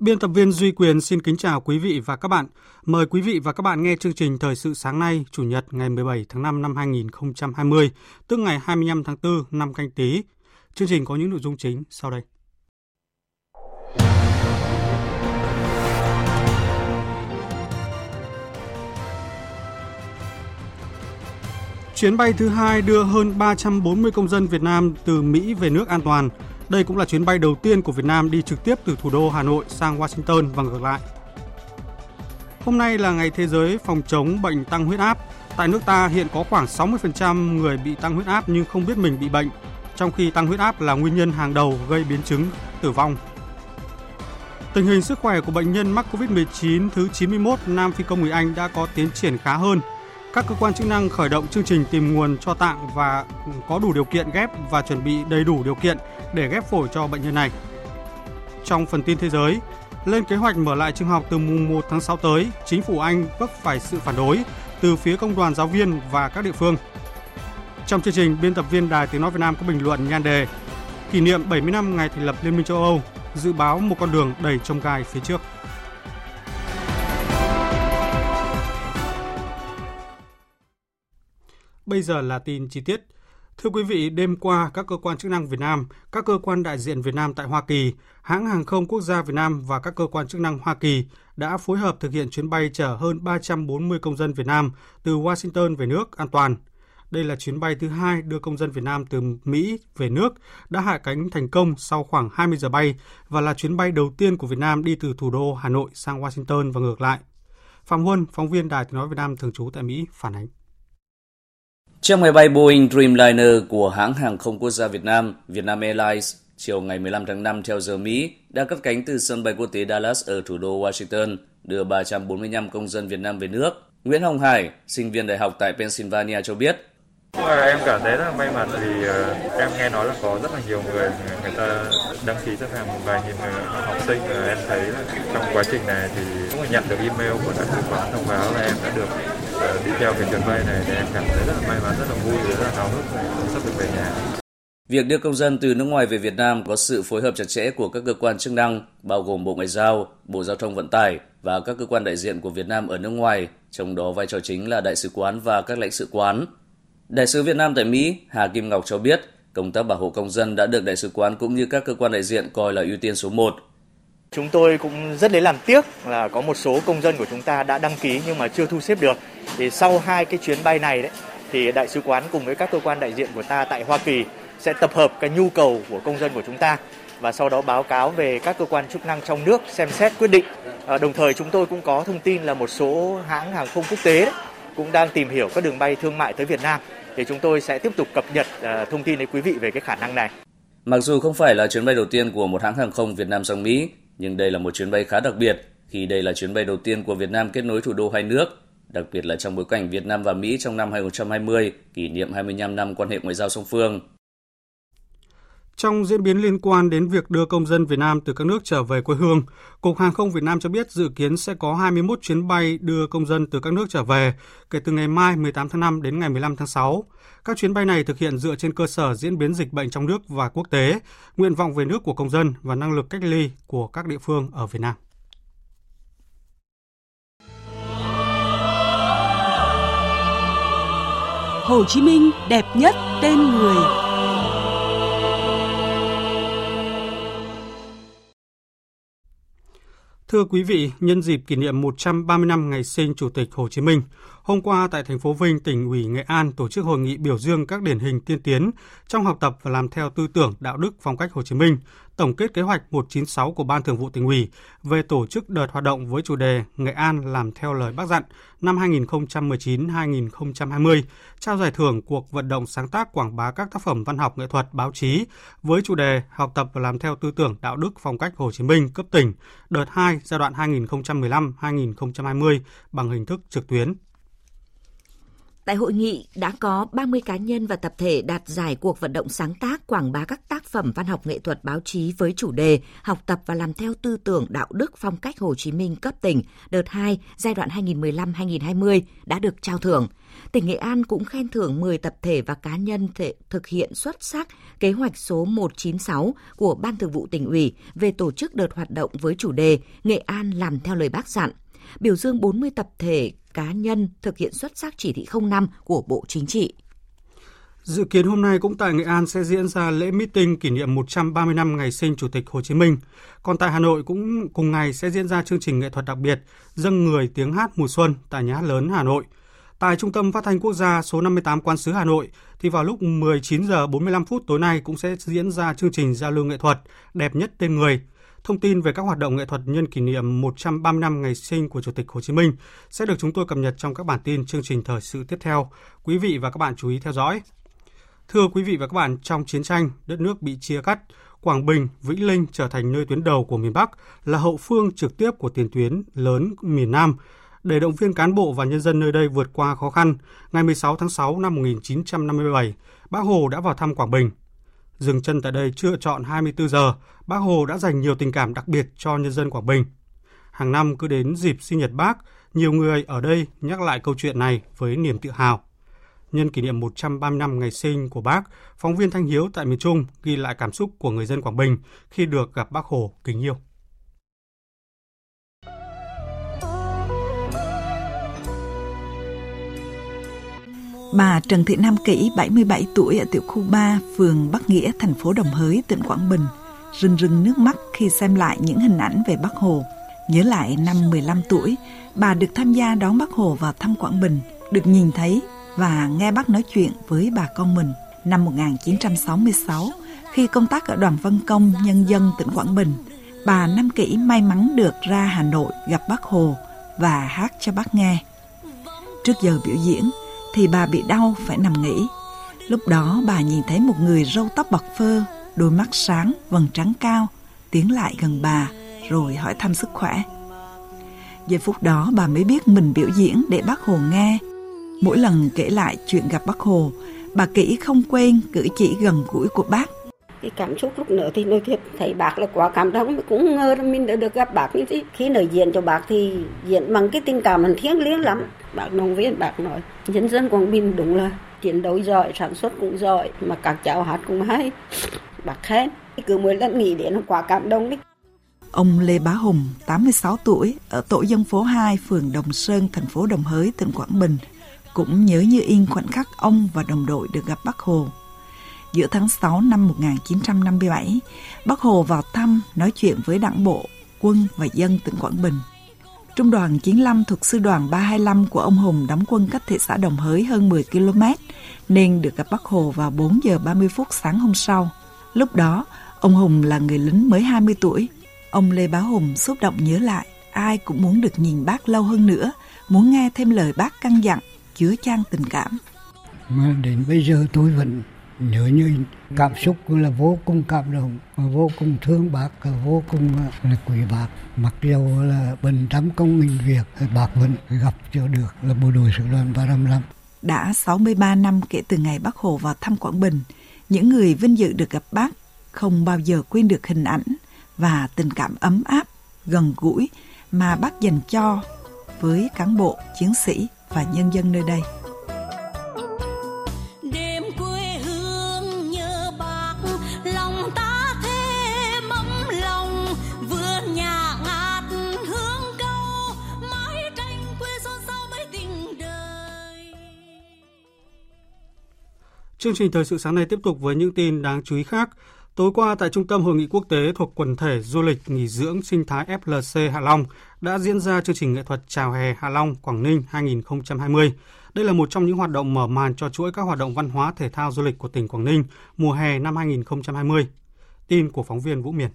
Biên tập viên Duy Quyền xin kính chào quý vị và các bạn. Mời quý vị và các bạn nghe chương trình Thời sự sáng nay, Chủ nhật ngày 17 tháng 5 năm 2020, tức ngày 25 tháng 4 năm canh tí. Chương trình có những nội dung chính sau đây. Chuyến bay thứ hai đưa hơn 340 công dân Việt Nam từ Mỹ về nước an toàn. Đây cũng là chuyến bay đầu tiên của Việt Nam đi trực tiếp từ thủ đô Hà Nội sang Washington và ngược lại. Hôm nay là ngày thế giới phòng chống bệnh tăng huyết áp. Tại nước ta hiện có khoảng 60% người bị tăng huyết áp nhưng không biết mình bị bệnh, trong khi tăng huyết áp là nguyên nhân hàng đầu gây biến chứng tử vong. Tình hình sức khỏe của bệnh nhân mắc COVID-19 thứ 91 Nam Phi công người Anh đã có tiến triển khá hơn các cơ quan chức năng khởi động chương trình tìm nguồn cho tạng và có đủ điều kiện ghép và chuẩn bị đầy đủ điều kiện để ghép phổi cho bệnh nhân này. Trong phần tin thế giới, lên kế hoạch mở lại trường học từ mùng 1 tháng 6 tới, chính phủ Anh vấp phải sự phản đối từ phía công đoàn giáo viên và các địa phương. Trong chương trình, biên tập viên Đài Tiếng Nói Việt Nam có bình luận nhan đề Kỷ niệm 70 năm ngày thành lập Liên minh châu Âu, dự báo một con đường đầy trông gai phía trước. Bây giờ là tin chi tiết. Thưa quý vị, đêm qua, các cơ quan chức năng Việt Nam, các cơ quan đại diện Việt Nam tại Hoa Kỳ, hãng hàng không quốc gia Việt Nam và các cơ quan chức năng Hoa Kỳ đã phối hợp thực hiện chuyến bay chở hơn 340 công dân Việt Nam từ Washington về nước an toàn. Đây là chuyến bay thứ hai đưa công dân Việt Nam từ Mỹ về nước đã hạ cánh thành công sau khoảng 20 giờ bay và là chuyến bay đầu tiên của Việt Nam đi từ thủ đô Hà Nội sang Washington và ngược lại. Phạm Huân, phóng viên Đài Tiếng Nói Việt Nam thường trú tại Mỹ, phản ánh. Chiếc máy bay Boeing Dreamliner của hãng hàng không quốc gia Việt Nam, Vietnam Airlines, chiều ngày 15 tháng 5 theo giờ Mỹ, đã cất cánh từ sân bay quốc tế Dallas ở thủ đô Washington, đưa 345 công dân Việt Nam về nước. Nguyễn Hồng Hải, sinh viên đại học tại Pennsylvania cho biết, em cảm thấy rất là may mắn vì uh, em nghe nói là có rất là nhiều người người ta đăng ký xếp hàng một vài nghìn ờ, học sinh và em thấy trong quá trình này thì cũng nhận được email của đại sứ quán thông báo là em đã được đi theo cái chuyến bay này thì em cảm thấy rất là may mắn rất là vui rất là háo hức sắp được về nhà Việc đưa công dân từ nước ngoài về Việt Nam có sự phối hợp chặt chẽ của các cơ quan chức năng, bao gồm Bộ Ngoại giao, Bộ Giao thông Vận tải và các cơ quan đại diện của Việt Nam ở nước ngoài, trong đó vai trò chính là đại sứ quán và các lãnh sự quán. Đại sứ Việt Nam tại Mỹ Hà Kim Ngọc cho biết, công tác bảo hộ công dân đã được đại sứ quán cũng như các cơ quan đại diện coi là ưu tiên số 1. Chúng tôi cũng rất lấy làm tiếc là có một số công dân của chúng ta đã đăng ký nhưng mà chưa thu xếp được. Thì sau hai cái chuyến bay này đấy thì đại sứ quán cùng với các cơ quan đại diện của ta tại Hoa Kỳ sẽ tập hợp cái nhu cầu của công dân của chúng ta và sau đó báo cáo về các cơ quan chức năng trong nước xem xét quyết định. À, đồng thời chúng tôi cũng có thông tin là một số hãng hàng không quốc tế đấy, cũng đang tìm hiểu các đường bay thương mại tới Việt Nam thì chúng tôi sẽ tiếp tục cập nhật uh, thông tin đến quý vị về cái khả năng này. Mặc dù không phải là chuyến bay đầu tiên của một hãng hàng không Việt Nam sang Mỹ, nhưng đây là một chuyến bay khá đặc biệt khi đây là chuyến bay đầu tiên của Việt Nam kết nối thủ đô hai nước, đặc biệt là trong bối cảnh Việt Nam và Mỹ trong năm 2020 kỷ niệm 25 năm quan hệ ngoại giao song phương. Trong diễn biến liên quan đến việc đưa công dân Việt Nam từ các nước trở về quê hương, Cục Hàng không Việt Nam cho biết dự kiến sẽ có 21 chuyến bay đưa công dân từ các nước trở về kể từ ngày mai 18 tháng 5 đến ngày 15 tháng 6. Các chuyến bay này thực hiện dựa trên cơ sở diễn biến dịch bệnh trong nước và quốc tế, nguyện vọng về nước của công dân và năng lực cách ly của các địa phương ở Việt Nam. Hồ Chí Minh đẹp nhất tên người. Thưa quý vị, nhân dịp kỷ niệm 130 năm ngày sinh Chủ tịch Hồ Chí Minh, Hôm qua tại thành phố Vinh, tỉnh ủy Nghệ An tổ chức hội nghị biểu dương các điển hình tiên tiến trong học tập và làm theo tư tưởng đạo đức phong cách Hồ Chí Minh, tổng kết kế hoạch 196 của Ban Thường vụ tỉnh ủy về tổ chức đợt hoạt động với chủ đề Nghệ An làm theo lời Bác dặn năm 2019-2020, trao giải thưởng cuộc vận động sáng tác quảng bá các tác phẩm văn học nghệ thuật báo chí với chủ đề học tập và làm theo tư tưởng đạo đức phong cách Hồ Chí Minh cấp tỉnh, đợt 2 giai đoạn 2015-2020 bằng hình thức trực tuyến. Tại hội nghị, đã có 30 cá nhân và tập thể đạt giải cuộc vận động sáng tác quảng bá các tác phẩm văn học nghệ thuật báo chí với chủ đề học tập và làm theo tư tưởng đạo đức phong cách Hồ Chí Minh cấp tỉnh, đợt 2 giai đoạn 2015-2020 đã được trao thưởng. Tỉnh Nghệ An cũng khen thưởng 10 tập thể và cá nhân thể thực hiện xuất sắc kế hoạch số 196 của Ban Thường vụ tỉnh ủy về tổ chức đợt hoạt động với chủ đề Nghệ An làm theo lời bác dặn biểu dương 40 tập thể cá nhân thực hiện xuất sắc chỉ thị 05 của Bộ Chính trị. Dự kiến hôm nay cũng tại Nghệ An sẽ diễn ra lễ meeting kỷ niệm 130 năm ngày sinh Chủ tịch Hồ Chí Minh. Còn tại Hà Nội cũng cùng ngày sẽ diễn ra chương trình nghệ thuật đặc biệt Dâng người tiếng hát mùa xuân tại Nhà hát lớn Hà Nội. Tại Trung tâm Phát thanh Quốc gia số 58 Quan sứ Hà Nội thì vào lúc 19 giờ 45 phút tối nay cũng sẽ diễn ra chương trình giao lưu nghệ thuật Đẹp nhất tên người Thông tin về các hoạt động nghệ thuật nhân kỷ niệm 130 năm ngày sinh của Chủ tịch Hồ Chí Minh sẽ được chúng tôi cập nhật trong các bản tin chương trình thời sự tiếp theo. Quý vị và các bạn chú ý theo dõi. Thưa quý vị và các bạn, trong chiến tranh, đất nước bị chia cắt, Quảng Bình, Vĩnh Linh trở thành nơi tuyến đầu của miền Bắc, là hậu phương trực tiếp của tiền tuyến lớn miền Nam. Để động viên cán bộ và nhân dân nơi đây vượt qua khó khăn, ngày 16 tháng 6 năm 1957, Bác Hồ đã vào thăm Quảng Bình. Dừng chân tại đây chưa chọn 24 giờ, Bác Hồ đã dành nhiều tình cảm đặc biệt cho nhân dân Quảng Bình. Hàng năm cứ đến dịp sinh nhật Bác, nhiều người ở đây nhắc lại câu chuyện này với niềm tự hào. Nhân kỷ niệm 130 năm ngày sinh của Bác, phóng viên Thanh Hiếu tại miền Trung ghi lại cảm xúc của người dân Quảng Bình khi được gặp Bác Hồ kính yêu. Bà Trần Thị Nam Kỷ, 77 tuổi ở tiểu khu 3, phường Bắc Nghĩa, thành phố Đồng Hới, tỉnh Quảng Bình, rưng rưng nước mắt khi xem lại những hình ảnh về Bắc Hồ. Nhớ lại năm 15 tuổi, bà được tham gia đón Bắc Hồ vào thăm Quảng Bình, được nhìn thấy và nghe bác nói chuyện với bà con mình. Năm 1966, khi công tác ở đoàn văn công nhân dân tỉnh Quảng Bình, bà Nam Kỷ may mắn được ra Hà Nội gặp bác Hồ và hát cho bác nghe. Trước giờ biểu diễn, thì bà bị đau phải nằm nghỉ. Lúc đó bà nhìn thấy một người râu tóc bạc phơ, đôi mắt sáng, vầng trắng cao, tiến lại gần bà rồi hỏi thăm sức khỏe. Giây phút đó bà mới biết mình biểu diễn để bác Hồ nghe. Mỗi lần kể lại chuyện gặp bác Hồ, bà kỹ không quên cử chỉ gần gũi của bác. Cái cảm xúc lúc nữa thì nói thiệt thấy bác là quá cảm động. Cũng ngờ là mình đã được gặp bác như thế. Khi nói diện cho bác thì diện bằng cái tình cảm mình thiêng liêng lắm. Bác động viên bác nói nhân dân Quảng Bình đúng là chiến đấu giỏi sản xuất cũng giỏi mà các cháu hát cũng hay. Bác khen. Cứ mỗi lần nghĩ đến nó quá cảm động đấy. Ông Lê Bá Hùng, 86 tuổi, ở tổ dân phố 2, phường Đồng Sơn, thành phố Đồng Hới, tỉnh Quảng Bình, cũng nhớ như in khoảnh khắc ông và đồng đội được gặp Bác Hồ. Giữa tháng 6 năm 1957, Bác Hồ vào thăm nói chuyện với đảng bộ, quân và dân tỉnh Quảng Bình. Trung đoàn 95 thuộc sư đoàn 325 của ông Hùng đóng quân cách thị xã Đồng Hới hơn 10 km, nên được gặp Bác Hồ vào 4 giờ 30 phút sáng hôm sau. Lúc đó, ông Hùng là người lính mới 20 tuổi. Ông Lê Bá Hùng xúc động nhớ lại, ai cũng muốn được nhìn bác lâu hơn nữa, muốn nghe thêm lời bác căn dặn, chứa chan tình cảm. Mà đến bây giờ tôi vẫn nhớ như cảm xúc là vô cùng cảm động vô cùng thương bác vô cùng ờ, là quý bác. Mặc dù là bình trăm công nghìn việc bác vẫn gặp cho được, là bộ đội sự đoàn 355 đã 63 năm kể từ ngày bác Hồ vào thăm Quảng Bình, những người vinh dự được gặp bác không bao giờ quên được hình ảnh và tình cảm ấm áp, gần gũi mà bác dành cho với cán bộ, chiến sĩ và nhân dân nơi đây. Chương trình thời sự sáng nay tiếp tục với những tin đáng chú ý khác. Tối qua tại Trung tâm Hội nghị Quốc tế thuộc quần thể du lịch nghỉ dưỡng sinh thái FLC Hạ Long đã diễn ra chương trình nghệ thuật Chào hè Hạ Long Quảng Ninh 2020. Đây là một trong những hoạt động mở màn cho chuỗi các hoạt động văn hóa thể thao du lịch của tỉnh Quảng Ninh mùa hè năm 2020. Tin của phóng viên Vũ Miền.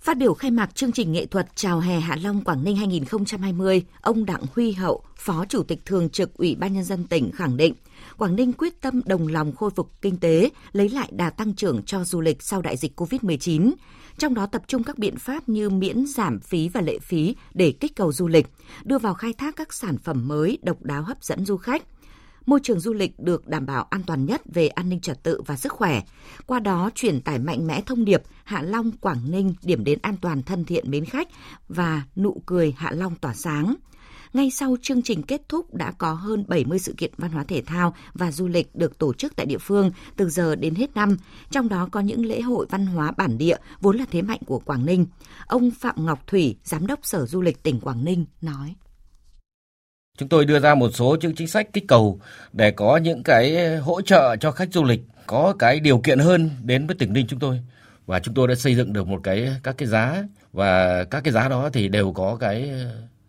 Phát biểu khai mạc chương trình nghệ thuật Chào hè Hạ Long Quảng Ninh 2020, ông Đặng Huy Hậu, Phó Chủ tịch Thường trực Ủy ban Nhân dân tỉnh khẳng định, Quảng Ninh quyết tâm đồng lòng khôi phục kinh tế, lấy lại đà tăng trưởng cho du lịch sau đại dịch COVID-19, trong đó tập trung các biện pháp như miễn giảm phí và lệ phí để kích cầu du lịch, đưa vào khai thác các sản phẩm mới độc đáo hấp dẫn du khách, môi trường du lịch được đảm bảo an toàn nhất về an ninh trật tự và sức khỏe. Qua đó truyền tải mạnh mẽ thông điệp Hạ Long Quảng Ninh điểm đến an toàn thân thiện mến khách và nụ cười Hạ Long tỏa sáng. Ngay sau chương trình kết thúc đã có hơn 70 sự kiện văn hóa thể thao và du lịch được tổ chức tại địa phương từ giờ đến hết năm, trong đó có những lễ hội văn hóa bản địa vốn là thế mạnh của Quảng Ninh. Ông Phạm Ngọc Thủy, Giám đốc Sở Du lịch tỉnh Quảng Ninh nói. Chúng tôi đưa ra một số những chính sách kích cầu để có những cái hỗ trợ cho khách du lịch có cái điều kiện hơn đến với tỉnh Ninh chúng tôi và chúng tôi đã xây dựng được một cái các cái giá và các cái giá đó thì đều có cái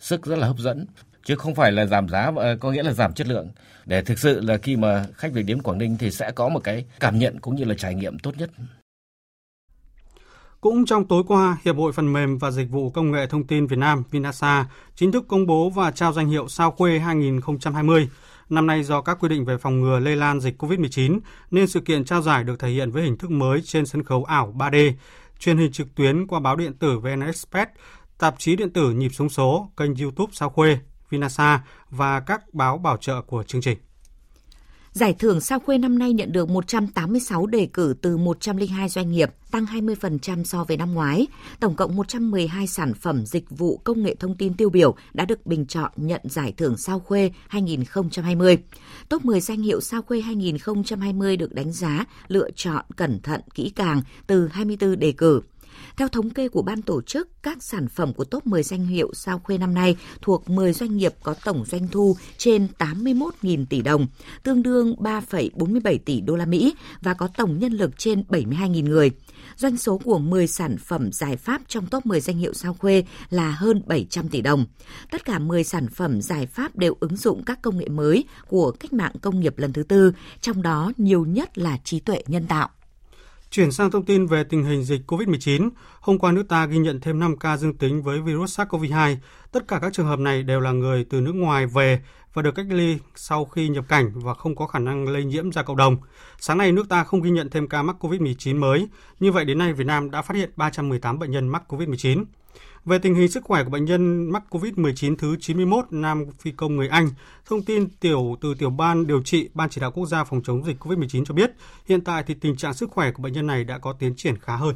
sức rất là hấp dẫn chứ không phải là giảm giá ờ, có nghĩa là giảm chất lượng để thực sự là khi mà khách về đến Quảng Ninh thì sẽ có một cái cảm nhận cũng như là trải nghiệm tốt nhất. Cũng trong tối qua, Hiệp hội Phần mềm và Dịch vụ Công nghệ Thông tin Việt Nam Vinasa chính thức công bố và trao danh hiệu Sao Khuê 2020. Năm nay do các quy định về phòng ngừa lây lan dịch COVID-19 nên sự kiện trao giải được thể hiện với hình thức mới trên sân khấu ảo 3D, truyền hình trực tuyến qua báo điện tử VN Express, tạp chí điện tử Nhịp Sống Số, kênh YouTube Sao Khuê, Vinasa và các báo bảo trợ của chương trình. Giải thưởng Sao Khuê năm nay nhận được 186 đề cử từ 102 doanh nghiệp, tăng 20% so với năm ngoái. Tổng cộng 112 sản phẩm dịch vụ công nghệ thông tin tiêu biểu đã được bình chọn nhận giải thưởng Sao Khuê 2020. Top 10 danh hiệu Sao Khuê 2020 được đánh giá, lựa chọn cẩn thận, kỹ càng từ 24 đề cử. Theo thống kê của ban tổ chức, các sản phẩm của top 10 danh hiệu sao khuê năm nay thuộc 10 doanh nghiệp có tổng doanh thu trên 81.000 tỷ đồng, tương đương 3,47 tỷ đô la Mỹ và có tổng nhân lực trên 72.000 người. Doanh số của 10 sản phẩm giải pháp trong top 10 danh hiệu sao khuê là hơn 700 tỷ đồng. Tất cả 10 sản phẩm giải pháp đều ứng dụng các công nghệ mới của cách mạng công nghiệp lần thứ tư, trong đó nhiều nhất là trí tuệ nhân tạo. Chuyển sang thông tin về tình hình dịch COVID-19, hôm qua nước ta ghi nhận thêm 5 ca dương tính với virus SARS-CoV-2. Tất cả các trường hợp này đều là người từ nước ngoài về và được cách ly sau khi nhập cảnh và không có khả năng lây nhiễm ra cộng đồng. Sáng nay nước ta không ghi nhận thêm ca mắc COVID-19 mới. Như vậy đến nay Việt Nam đã phát hiện 318 bệnh nhân mắc COVID-19. Về tình hình sức khỏe của bệnh nhân mắc COVID-19 thứ 91 nam phi công người Anh, thông tin tiểu từ tiểu ban điều trị Ban chỉ đạo quốc gia phòng chống dịch COVID-19 cho biết, hiện tại thì tình trạng sức khỏe của bệnh nhân này đã có tiến triển khá hơn.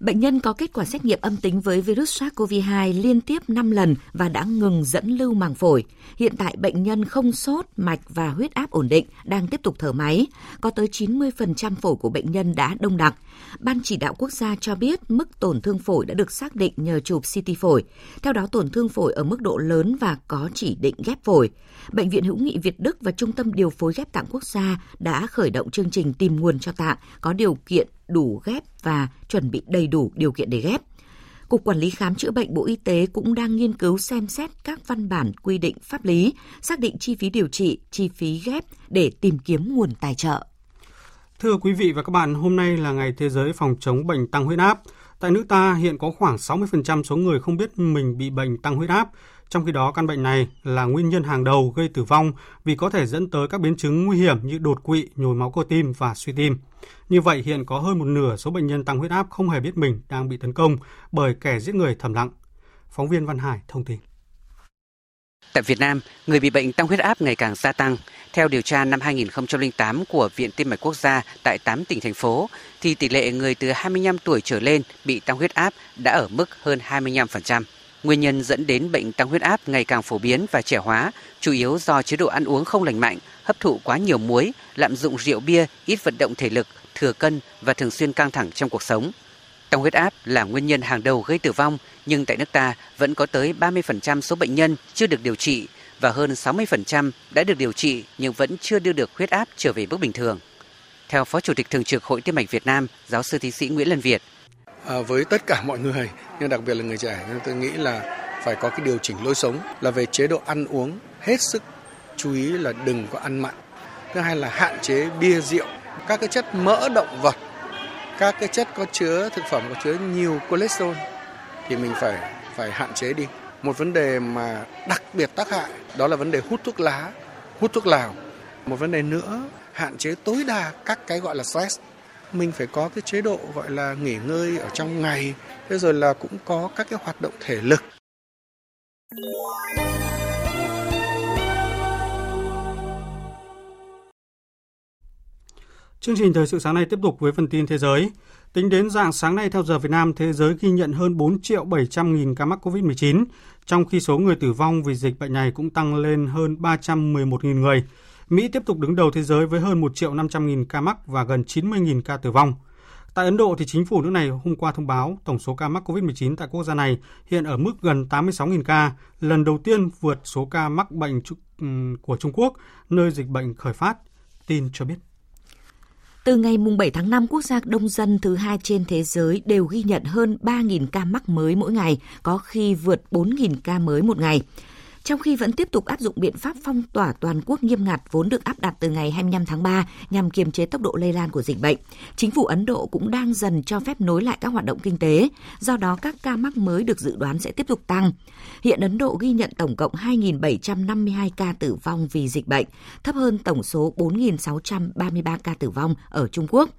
Bệnh nhân có kết quả xét nghiệm âm tính với virus SARS-CoV-2 liên tiếp 5 lần và đã ngừng dẫn lưu màng phổi. Hiện tại bệnh nhân không sốt, mạch và huyết áp ổn định, đang tiếp tục thở máy. Có tới 90% phổi của bệnh nhân đã đông đặc. Ban chỉ đạo quốc gia cho biết mức tổn thương phổi đã được xác định nhờ chụp CT phổi. Theo đó tổn thương phổi ở mức độ lớn và có chỉ định ghép phổi. Bệnh viện Hữu nghị Việt Đức và Trung tâm Điều phối ghép tạng quốc gia đã khởi động chương trình tìm nguồn cho tạng có điều kiện đủ ghép và chuẩn bị đầy đủ điều kiện để ghép. Cục Quản lý Khám chữa bệnh Bộ Y tế cũng đang nghiên cứu xem xét các văn bản quy định pháp lý, xác định chi phí điều trị, chi phí ghép để tìm kiếm nguồn tài trợ. Thưa quý vị và các bạn, hôm nay là ngày Thế giới phòng chống bệnh tăng huyết áp. Tại nước ta hiện có khoảng 60% số người không biết mình bị bệnh tăng huyết áp. Trong khi đó, căn bệnh này là nguyên nhân hàng đầu gây tử vong vì có thể dẫn tới các biến chứng nguy hiểm như đột quỵ, nhồi máu cơ tim và suy tim. Như vậy, hiện có hơn một nửa số bệnh nhân tăng huyết áp không hề biết mình đang bị tấn công bởi kẻ giết người thầm lặng. Phóng viên Văn Hải thông tin. Tại Việt Nam, người bị bệnh tăng huyết áp ngày càng gia tăng. Theo điều tra năm 2008 của Viện Tim mạch Quốc gia tại 8 tỉnh thành phố, thì tỷ lệ người từ 25 tuổi trở lên bị tăng huyết áp đã ở mức hơn 25%. Nguyên nhân dẫn đến bệnh tăng huyết áp ngày càng phổ biến và trẻ hóa, chủ yếu do chế độ ăn uống không lành mạnh, hấp thụ quá nhiều muối, lạm dụng rượu bia, ít vận động thể lực, thừa cân và thường xuyên căng thẳng trong cuộc sống. Tăng huyết áp là nguyên nhân hàng đầu gây tử vong, nhưng tại nước ta vẫn có tới 30% số bệnh nhân chưa được điều trị và hơn 60% đã được điều trị nhưng vẫn chưa đưa được huyết áp trở về mức bình thường. Theo Phó Chủ tịch Thường trực Hội Tim mạch Việt Nam, giáo sư tiến sĩ Nguyễn Lân Việt, À, với tất cả mọi người, nhưng đặc biệt là người trẻ, nên tôi nghĩ là phải có cái điều chỉnh lối sống là về chế độ ăn uống hết sức chú ý là đừng có ăn mặn. Thứ hai là hạn chế bia rượu, các cái chất mỡ động vật, các cái chất có chứa thực phẩm có chứa nhiều cholesterol thì mình phải phải hạn chế đi. Một vấn đề mà đặc biệt tác hại đó là vấn đề hút thuốc lá, hút thuốc lào. Một vấn đề nữa hạn chế tối đa các cái gọi là stress mình phải có cái chế độ gọi là nghỉ ngơi ở trong ngày thế rồi là cũng có các cái hoạt động thể lực Chương trình thời sự sáng nay tiếp tục với phần tin thế giới. Tính đến dạng sáng nay theo giờ Việt Nam, thế giới ghi nhận hơn 4 triệu 700 nghìn ca mắc COVID-19, trong khi số người tử vong vì dịch bệnh này cũng tăng lên hơn 311 nghìn người. Mỹ tiếp tục đứng đầu thế giới với hơn 1 triệu 500 nghìn ca mắc và gần 90 nghìn ca tử vong. Tại Ấn Độ, thì chính phủ nước này hôm qua thông báo tổng số ca mắc COVID-19 tại quốc gia này hiện ở mức gần 86.000 ca, lần đầu tiên vượt số ca mắc bệnh của Trung Quốc, nơi dịch bệnh khởi phát. Tin cho biết. Từ ngày 7 tháng 5, quốc gia đông dân thứ hai trên thế giới đều ghi nhận hơn 3.000 ca mắc mới mỗi ngày, có khi vượt 4.000 ca mới một ngày trong khi vẫn tiếp tục áp dụng biện pháp phong tỏa toàn quốc nghiêm ngặt vốn được áp đặt từ ngày 25 tháng 3 nhằm kiềm chế tốc độ lây lan của dịch bệnh. Chính phủ Ấn Độ cũng đang dần cho phép nối lại các hoạt động kinh tế, do đó các ca mắc mới được dự đoán sẽ tiếp tục tăng. Hiện Ấn Độ ghi nhận tổng cộng 2.752 ca tử vong vì dịch bệnh, thấp hơn tổng số 4.633 ca tử vong ở Trung Quốc.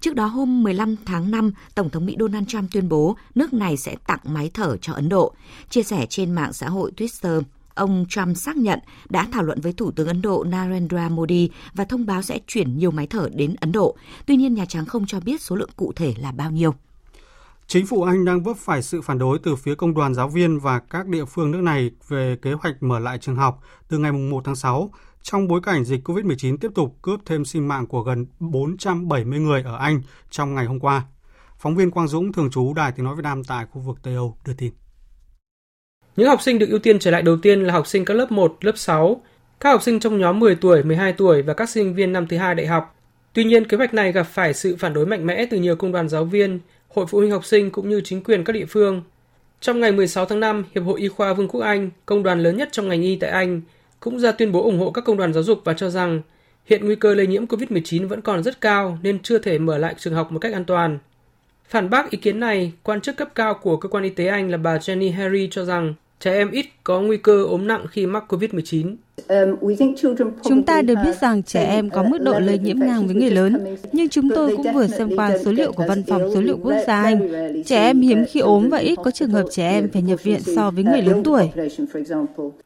Trước đó hôm 15 tháng 5, Tổng thống Mỹ Donald Trump tuyên bố nước này sẽ tặng máy thở cho Ấn Độ. Chia sẻ trên mạng xã hội Twitter, ông Trump xác nhận đã thảo luận với Thủ tướng Ấn Độ Narendra Modi và thông báo sẽ chuyển nhiều máy thở đến Ấn Độ. Tuy nhiên, Nhà Trắng không cho biết số lượng cụ thể là bao nhiêu. Chính phủ Anh đang vấp phải sự phản đối từ phía công đoàn giáo viên và các địa phương nước này về kế hoạch mở lại trường học từ ngày 1 tháng 6 trong bối cảnh dịch COVID-19 tiếp tục cướp thêm sinh mạng của gần 470 người ở Anh trong ngày hôm qua. Phóng viên Quang Dũng, thường trú Đài Tiếng Nói Việt Nam tại khu vực Tây Âu đưa tin. Những học sinh được ưu tiên trở lại đầu tiên là học sinh các lớp 1, lớp 6, các học sinh trong nhóm 10 tuổi, 12 tuổi và các sinh viên năm thứ hai đại học. Tuy nhiên, kế hoạch này gặp phải sự phản đối mạnh mẽ từ nhiều công đoàn giáo viên, hội phụ huynh học sinh cũng như chính quyền các địa phương. Trong ngày 16 tháng 5, Hiệp hội Y khoa Vương quốc Anh, công đoàn lớn nhất trong ngành y tại Anh, cũng ra tuyên bố ủng hộ các công đoàn giáo dục và cho rằng hiện nguy cơ lây nhiễm COVID-19 vẫn còn rất cao nên chưa thể mở lại trường học một cách an toàn. Phản bác ý kiến này, quan chức cấp cao của cơ quan y tế Anh là bà Jenny Harry cho rằng trẻ em ít có nguy cơ ốm nặng khi mắc COVID-19. Chúng ta đều biết rằng trẻ em có mức độ lây nhiễm ngang với người lớn, nhưng chúng tôi cũng vừa xem qua số liệu của Văn phòng Số liệu Quốc gia Anh. Trẻ em hiếm khi ốm và ít có trường hợp trẻ em phải nhập viện so với người lớn tuổi.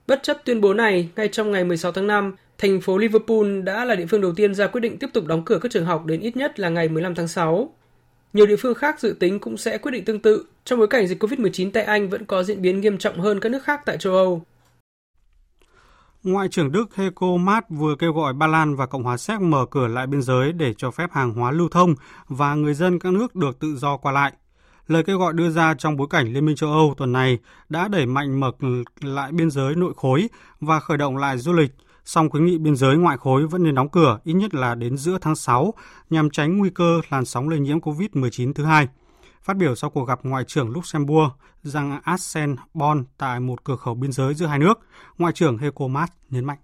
Bất chấp tuyên bố này, ngay trong ngày 16 tháng 5, thành phố Liverpool đã là địa phương đầu tiên ra quyết định tiếp tục đóng cửa các trường học đến ít nhất là ngày 15 tháng 6. Nhiều địa phương khác dự tính cũng sẽ quyết định tương tự trong bối cảnh dịch COVID-19 tại Anh vẫn có diễn biến nghiêm trọng hơn các nước khác tại châu Âu. Ngoại trưởng Đức Heiko Maas vừa kêu gọi Ba Lan và Cộng hòa Séc mở cửa lại biên giới để cho phép hàng hóa lưu thông và người dân các nước được tự do qua lại. Lời kêu gọi đưa ra trong bối cảnh Liên minh châu Âu tuần này đã đẩy mạnh mở lại biên giới nội khối và khởi động lại du lịch – song khuyến nghị biên giới ngoại khối vẫn nên đóng cửa ít nhất là đến giữa tháng 6 nhằm tránh nguy cơ làn sóng lây nhiễm COVID-19 thứ hai. Phát biểu sau cuộc gặp Ngoại trưởng Luxembourg rằng Arsene Bon tại một cửa khẩu biên giới giữa hai nước, Ngoại trưởng Heiko Maas nhấn mạnh.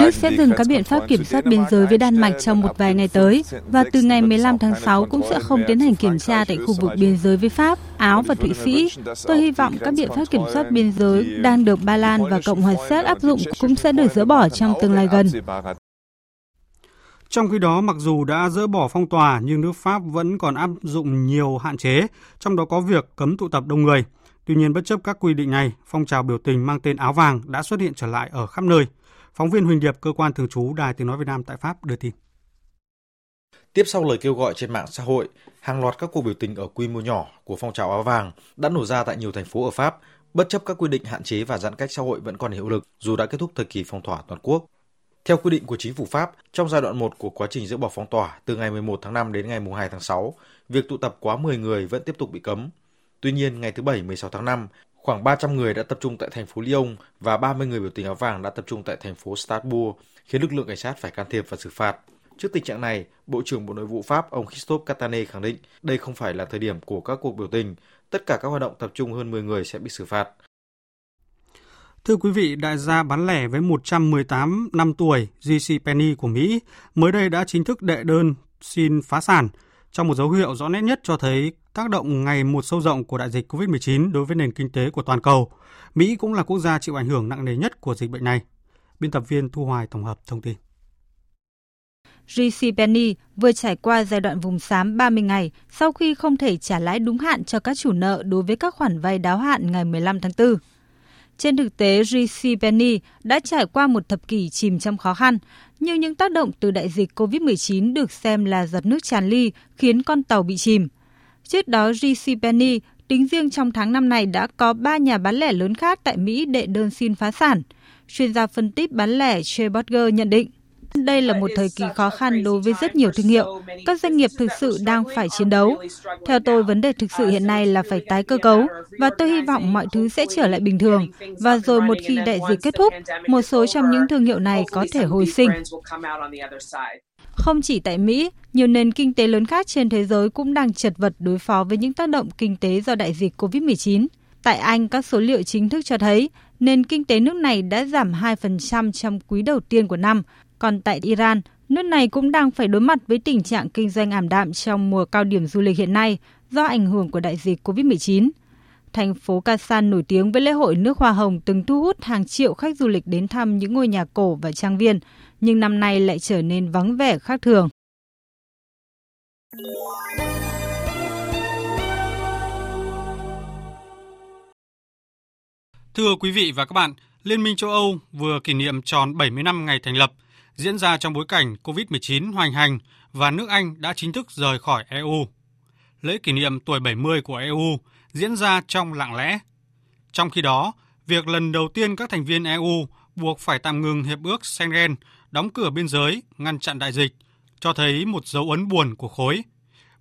Đức sẽ dừng các biện pháp kiểm soát biên giới với Đan Mạch trong một vài ngày tới và từ ngày 15 tháng 6 cũng sẽ không tiến hành kiểm tra tại khu vực biên giới với Pháp, Áo và Thụy Sĩ. Tôi hy vọng các biện pháp kiểm soát biên giới đang được Ba Lan và Cộng hòa Séc áp dụng cũng sẽ được dỡ bỏ trong tương lai gần. Trong khi đó, mặc dù đã dỡ bỏ phong tỏa nhưng nước Pháp vẫn còn áp dụng nhiều hạn chế, trong đó có việc cấm tụ tập đông người. Tuy nhiên, bất chấp các quy định này, phong trào biểu tình mang tên áo vàng đã xuất hiện trở lại ở khắp nơi – Phóng viên Huỳnh Điệp, cơ quan thường trú Đài Tiếng Nói Việt Nam tại Pháp đưa tin. Tiếp sau lời kêu gọi trên mạng xã hội, hàng loạt các cuộc biểu tình ở quy mô nhỏ của phong trào áo vàng đã nổ ra tại nhiều thành phố ở Pháp, bất chấp các quy định hạn chế và giãn cách xã hội vẫn còn hiệu lực dù đã kết thúc thời kỳ phong tỏa toàn quốc. Theo quy định của chính phủ Pháp, trong giai đoạn 1 của quá trình dỡ bỏ phong tỏa từ ngày 11 tháng 5 đến ngày 2 tháng 6, việc tụ tập quá 10 người vẫn tiếp tục bị cấm. Tuy nhiên, ngày thứ Bảy 16 tháng 5, Khoảng 300 người đã tập trung tại thành phố Lyon và 30 người biểu tình áo vàng đã tập trung tại thành phố Strasbourg, khiến lực lượng cảnh sát phải can thiệp và xử phạt. Trước tình trạng này, Bộ trưởng Bộ Nội vụ Pháp ông Christophe Catane khẳng định đây không phải là thời điểm của các cuộc biểu tình. Tất cả các hoạt động tập trung hơn 10 người sẽ bị xử phạt. Thưa quý vị, đại gia bán lẻ với 118 năm tuổi JC Penney của Mỹ mới đây đã chính thức đệ đơn xin phá sản trong một dấu hiệu rõ nét nhất cho thấy tác động ngày một sâu rộng của đại dịch COVID-19 đối với nền kinh tế của toàn cầu. Mỹ cũng là quốc gia chịu ảnh hưởng nặng nề nhất của dịch bệnh này. Biên tập viên Thu Hoài tổng hợp thông tin. JCPenney vừa trải qua giai đoạn vùng xám 30 ngày sau khi không thể trả lãi đúng hạn cho các chủ nợ đối với các khoản vay đáo hạn ngày 15 tháng 4. Trên thực tế, JCPenney đã trải qua một thập kỷ chìm trong khó khăn, nhưng những tác động từ đại dịch COVID-19 được xem là giọt nước tràn ly khiến con tàu bị chìm. Trước đó, JCPenney tính riêng trong tháng năm này đã có 3 nhà bán lẻ lớn khác tại Mỹ đệ đơn xin phá sản. Chuyên gia phân tích bán lẻ Jay Butler nhận định. Đây là một thời kỳ khó khăn đối với rất nhiều thương hiệu. Các doanh nghiệp thực sự đang phải chiến đấu. Theo tôi, vấn đề thực sự hiện nay là phải tái cơ cấu và tôi hy vọng mọi thứ sẽ trở lại bình thường. Và rồi một khi đại dịch kết thúc, một số trong những thương hiệu này có thể hồi sinh. Không chỉ tại Mỹ, nhiều nền kinh tế lớn khác trên thế giới cũng đang chật vật đối phó với những tác động kinh tế do đại dịch COVID-19. Tại Anh, các số liệu chính thức cho thấy nền kinh tế nước này đã giảm 2% trong quý đầu tiên của năm, còn tại Iran, nước này cũng đang phải đối mặt với tình trạng kinh doanh ảm đạm trong mùa cao điểm du lịch hiện nay do ảnh hưởng của đại dịch COVID-19. Thành phố Kasan nổi tiếng với lễ hội nước hoa hồng từng thu hút hàng triệu khách du lịch đến thăm những ngôi nhà cổ và trang viên, nhưng năm nay lại trở nên vắng vẻ khác thường. Thưa quý vị và các bạn, Liên minh châu Âu vừa kỷ niệm tròn 70 năm ngày thành lập, diễn ra trong bối cảnh COVID-19 hoành hành và nước Anh đã chính thức rời khỏi EU. Lễ kỷ niệm tuổi 70 của EU diễn ra trong lặng lẽ. Trong khi đó, việc lần đầu tiên các thành viên EU buộc phải tạm ngừng hiệp ước Schengen, đóng cửa biên giới, ngăn chặn đại dịch, cho thấy một dấu ấn buồn của khối.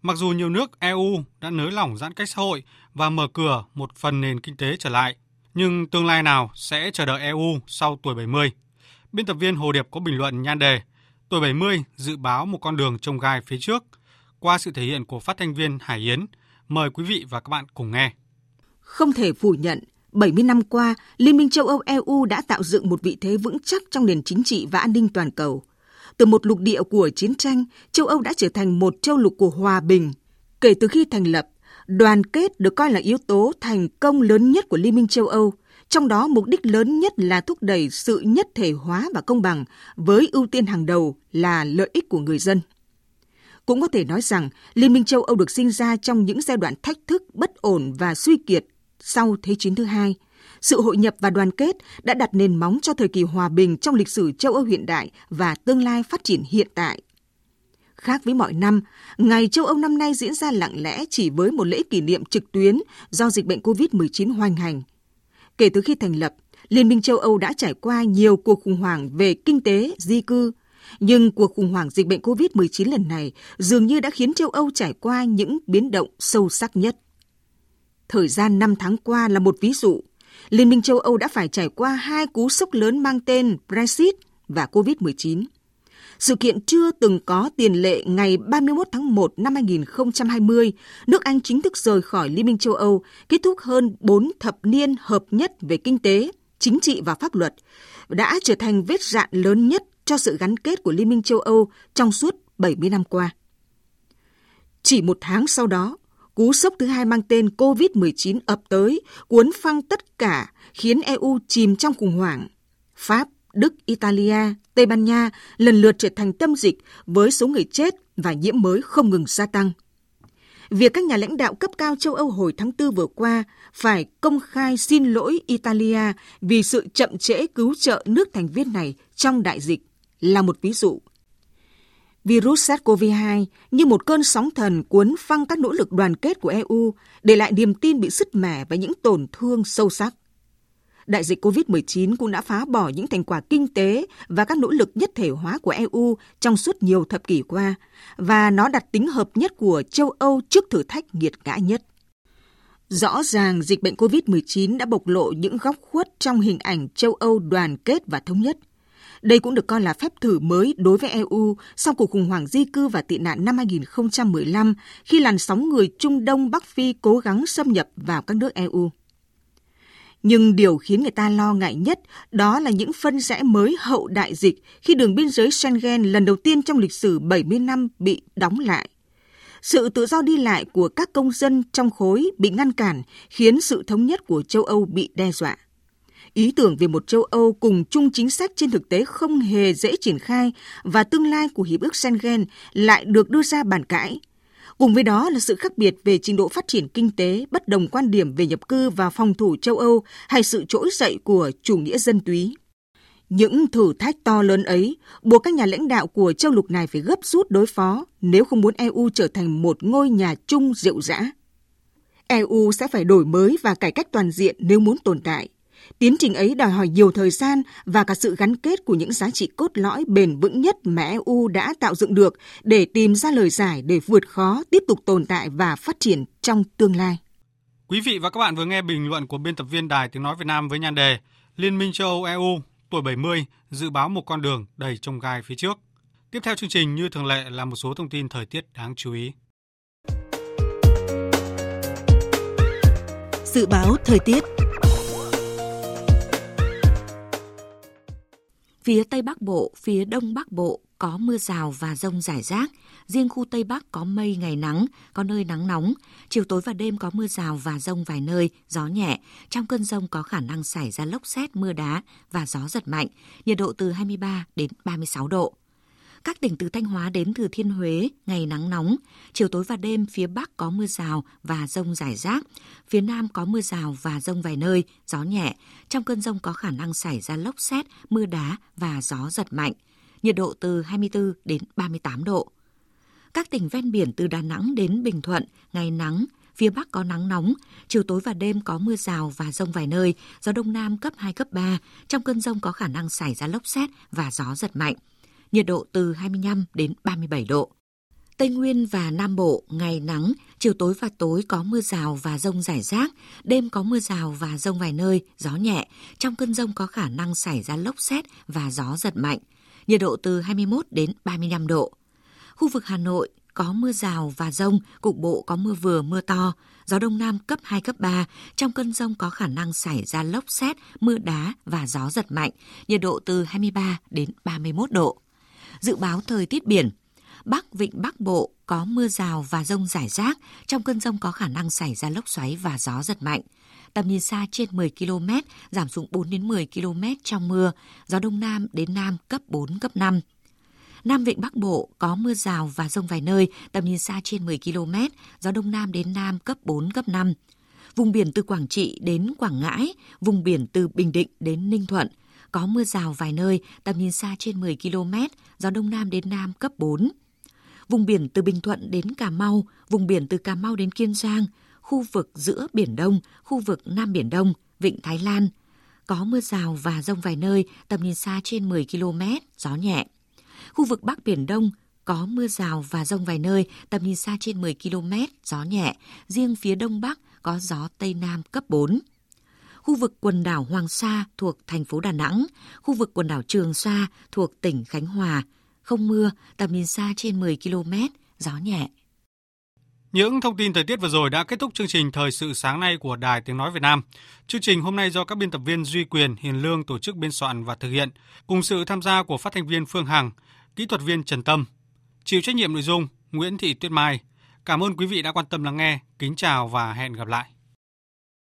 Mặc dù nhiều nước EU đã nới lỏng giãn cách xã hội và mở cửa một phần nền kinh tế trở lại, nhưng tương lai nào sẽ chờ đợi EU sau tuổi 70? Biên tập viên Hồ Điệp có bình luận nhan đề Tuổi 70 dự báo một con đường trông gai phía trước. Qua sự thể hiện của phát thanh viên Hải Yến, mời quý vị và các bạn cùng nghe. Không thể phủ nhận, 70 năm qua, Liên minh châu Âu EU đã tạo dựng một vị thế vững chắc trong nền chính trị và an ninh toàn cầu. Từ một lục địa của chiến tranh, châu Âu đã trở thành một châu lục của hòa bình. Kể từ khi thành lập, đoàn kết được coi là yếu tố thành công lớn nhất của Liên minh châu Âu, trong đó mục đích lớn nhất là thúc đẩy sự nhất thể hóa và công bằng với ưu tiên hàng đầu là lợi ích của người dân. Cũng có thể nói rằng Liên minh châu Âu được sinh ra trong những giai đoạn thách thức, bất ổn và suy kiệt sau Thế chiến thứ hai. Sự hội nhập và đoàn kết đã đặt nền móng cho thời kỳ hòa bình trong lịch sử châu Âu hiện đại và tương lai phát triển hiện tại. Khác với mọi năm, Ngày châu Âu năm nay diễn ra lặng lẽ chỉ với một lễ kỷ niệm trực tuyến do dịch bệnh COVID-19 hoành hành. Kể từ khi thành lập, Liên minh châu Âu đã trải qua nhiều cuộc khủng hoảng về kinh tế, di cư, nhưng cuộc khủng hoảng dịch bệnh COVID-19 lần này dường như đã khiến châu Âu trải qua những biến động sâu sắc nhất. Thời gian 5 tháng qua là một ví dụ. Liên minh châu Âu đã phải trải qua hai cú sốc lớn mang tên Brexit và COVID-19. Sự kiện chưa từng có tiền lệ ngày 31 tháng 1 năm 2020, nước Anh chính thức rời khỏi Liên minh châu Âu, kết thúc hơn 4 thập niên hợp nhất về kinh tế, chính trị và pháp luật, đã trở thành vết rạn lớn nhất cho sự gắn kết của Liên minh châu Âu trong suốt 70 năm qua. Chỉ một tháng sau đó, cú sốc thứ hai mang tên COVID-19 ập tới, cuốn phăng tất cả, khiến EU chìm trong khủng hoảng. Pháp, Đức, Italia, Tây Ban Nha lần lượt trở thành tâm dịch với số người chết và nhiễm mới không ngừng gia tăng. Việc các nhà lãnh đạo cấp cao châu Âu hồi tháng 4 vừa qua phải công khai xin lỗi Italia vì sự chậm trễ cứu trợ nước thành viên này trong đại dịch là một ví dụ. Virus SARS-CoV-2 như một cơn sóng thần cuốn phăng các nỗ lực đoàn kết của EU, để lại niềm tin bị sứt mẻ và những tổn thương sâu sắc. Đại dịch COVID-19 cũng đã phá bỏ những thành quả kinh tế và các nỗ lực nhất thể hóa của EU trong suốt nhiều thập kỷ qua, và nó đặt tính hợp nhất của châu Âu trước thử thách nghiệt ngã nhất. Rõ ràng dịch bệnh COVID-19 đã bộc lộ những góc khuất trong hình ảnh châu Âu đoàn kết và thống nhất. Đây cũng được coi là phép thử mới đối với EU sau cuộc khủng hoảng di cư và tị nạn năm 2015 khi làn sóng người Trung Đông Bắc Phi cố gắng xâm nhập vào các nước EU. Nhưng điều khiến người ta lo ngại nhất đó là những phân rẽ mới hậu đại dịch khi đường biên giới Schengen lần đầu tiên trong lịch sử 70 năm bị đóng lại. Sự tự do đi lại của các công dân trong khối bị ngăn cản khiến sự thống nhất của châu Âu bị đe dọa. Ý tưởng về một châu Âu cùng chung chính sách trên thực tế không hề dễ triển khai và tương lai của Hiệp ước Schengen lại được đưa ra bàn cãi – Cùng với đó là sự khác biệt về trình độ phát triển kinh tế, bất đồng quan điểm về nhập cư và phòng thủ châu Âu hay sự trỗi dậy của chủ nghĩa dân túy. Những thử thách to lớn ấy buộc các nhà lãnh đạo của châu lục này phải gấp rút đối phó nếu không muốn EU trở thành một ngôi nhà chung rượu rã. EU sẽ phải đổi mới và cải cách toàn diện nếu muốn tồn tại. Tiến trình ấy đòi hỏi nhiều thời gian và cả sự gắn kết của những giá trị cốt lõi bền vững nhất mà EU đã tạo dựng được để tìm ra lời giải để vượt khó, tiếp tục tồn tại và phát triển trong tương lai. Quý vị và các bạn vừa nghe bình luận của biên tập viên Đài Tiếng Nói Việt Nam với nhan đề Liên minh châu Âu EU tuổi 70 dự báo một con đường đầy trông gai phía trước. Tiếp theo chương trình như thường lệ là một số thông tin thời tiết đáng chú ý. Dự báo thời tiết Phía Tây Bắc Bộ, phía Đông Bắc Bộ có mưa rào và rông rải rác. Riêng khu Tây Bắc có mây ngày nắng, có nơi nắng nóng. Chiều tối và đêm có mưa rào và rông vài nơi, gió nhẹ. Trong cơn rông có khả năng xảy ra lốc xét, mưa đá và gió giật mạnh. Nhiệt độ từ 23 đến 36 độ. Các tỉnh từ Thanh Hóa đến Thừa Thiên Huế, ngày nắng nóng, chiều tối và đêm phía Bắc có mưa rào và rông rải rác, phía Nam có mưa rào và rông vài nơi, gió nhẹ. Trong cơn rông có khả năng xảy ra lốc xét, mưa đá và gió giật mạnh. Nhiệt độ từ 24 đến 38 độ. Các tỉnh ven biển từ Đà Nẵng đến Bình Thuận, ngày nắng, phía Bắc có nắng nóng, chiều tối và đêm có mưa rào và rông vài nơi, gió Đông Nam cấp 2, cấp 3. Trong cơn rông có khả năng xảy ra lốc xét và gió giật mạnh nhiệt độ từ 25 đến 37 độ. Tây Nguyên và Nam Bộ ngày nắng, chiều tối và tối có mưa rào và rông rải rác, đêm có mưa rào và rông vài nơi, gió nhẹ. Trong cơn rông có khả năng xảy ra lốc xét và gió giật mạnh. Nhiệt độ từ 21 đến 35 độ. Khu vực Hà Nội có mưa rào và rông, cục bộ có mưa vừa mưa to, gió đông nam cấp 2, cấp 3. Trong cơn rông có khả năng xảy ra lốc xét, mưa đá và gió giật mạnh, nhiệt độ từ 23 đến 31 độ. Dự báo thời tiết biển. Bắc Vịnh Bắc Bộ có mưa rào và rông rải rác, trong cơn rông có khả năng xảy ra lốc xoáy và gió giật mạnh. Tầm nhìn xa trên 10 km, giảm xuống 4 đến 10 km trong mưa, gió đông nam đến nam cấp 4, cấp 5. Nam Vịnh Bắc Bộ có mưa rào và rông vài nơi, tầm nhìn xa trên 10 km, gió đông nam đến nam cấp 4, cấp 5. Vùng biển từ Quảng Trị đến Quảng Ngãi, vùng biển từ Bình Định đến Ninh Thuận, có mưa rào vài nơi, tầm nhìn xa trên 10 km, gió đông nam đến nam cấp 4. Vùng biển từ Bình Thuận đến Cà Mau, vùng biển từ Cà Mau đến Kiên Giang, khu vực giữa Biển Đông, khu vực Nam Biển Đông, Vịnh Thái Lan. Có mưa rào và rông vài nơi, tầm nhìn xa trên 10 km, gió nhẹ. Khu vực Bắc Biển Đông, có mưa rào và rông vài nơi, tầm nhìn xa trên 10 km, gió nhẹ. Riêng phía Đông Bắc có gió Tây Nam cấp 4 khu vực quần đảo Hoàng Sa thuộc thành phố Đà Nẵng, khu vực quần đảo Trường Sa thuộc tỉnh Khánh Hòa. Không mưa, tầm nhìn xa trên 10 km, gió nhẹ. Những thông tin thời tiết vừa rồi đã kết thúc chương trình Thời sự sáng nay của Đài Tiếng Nói Việt Nam. Chương trình hôm nay do các biên tập viên Duy Quyền, Hiền Lương tổ chức biên soạn và thực hiện, cùng sự tham gia của phát thanh viên Phương Hằng, kỹ thuật viên Trần Tâm. Chịu trách nhiệm nội dung Nguyễn Thị Tuyết Mai. Cảm ơn quý vị đã quan tâm lắng nghe. Kính chào và hẹn gặp lại.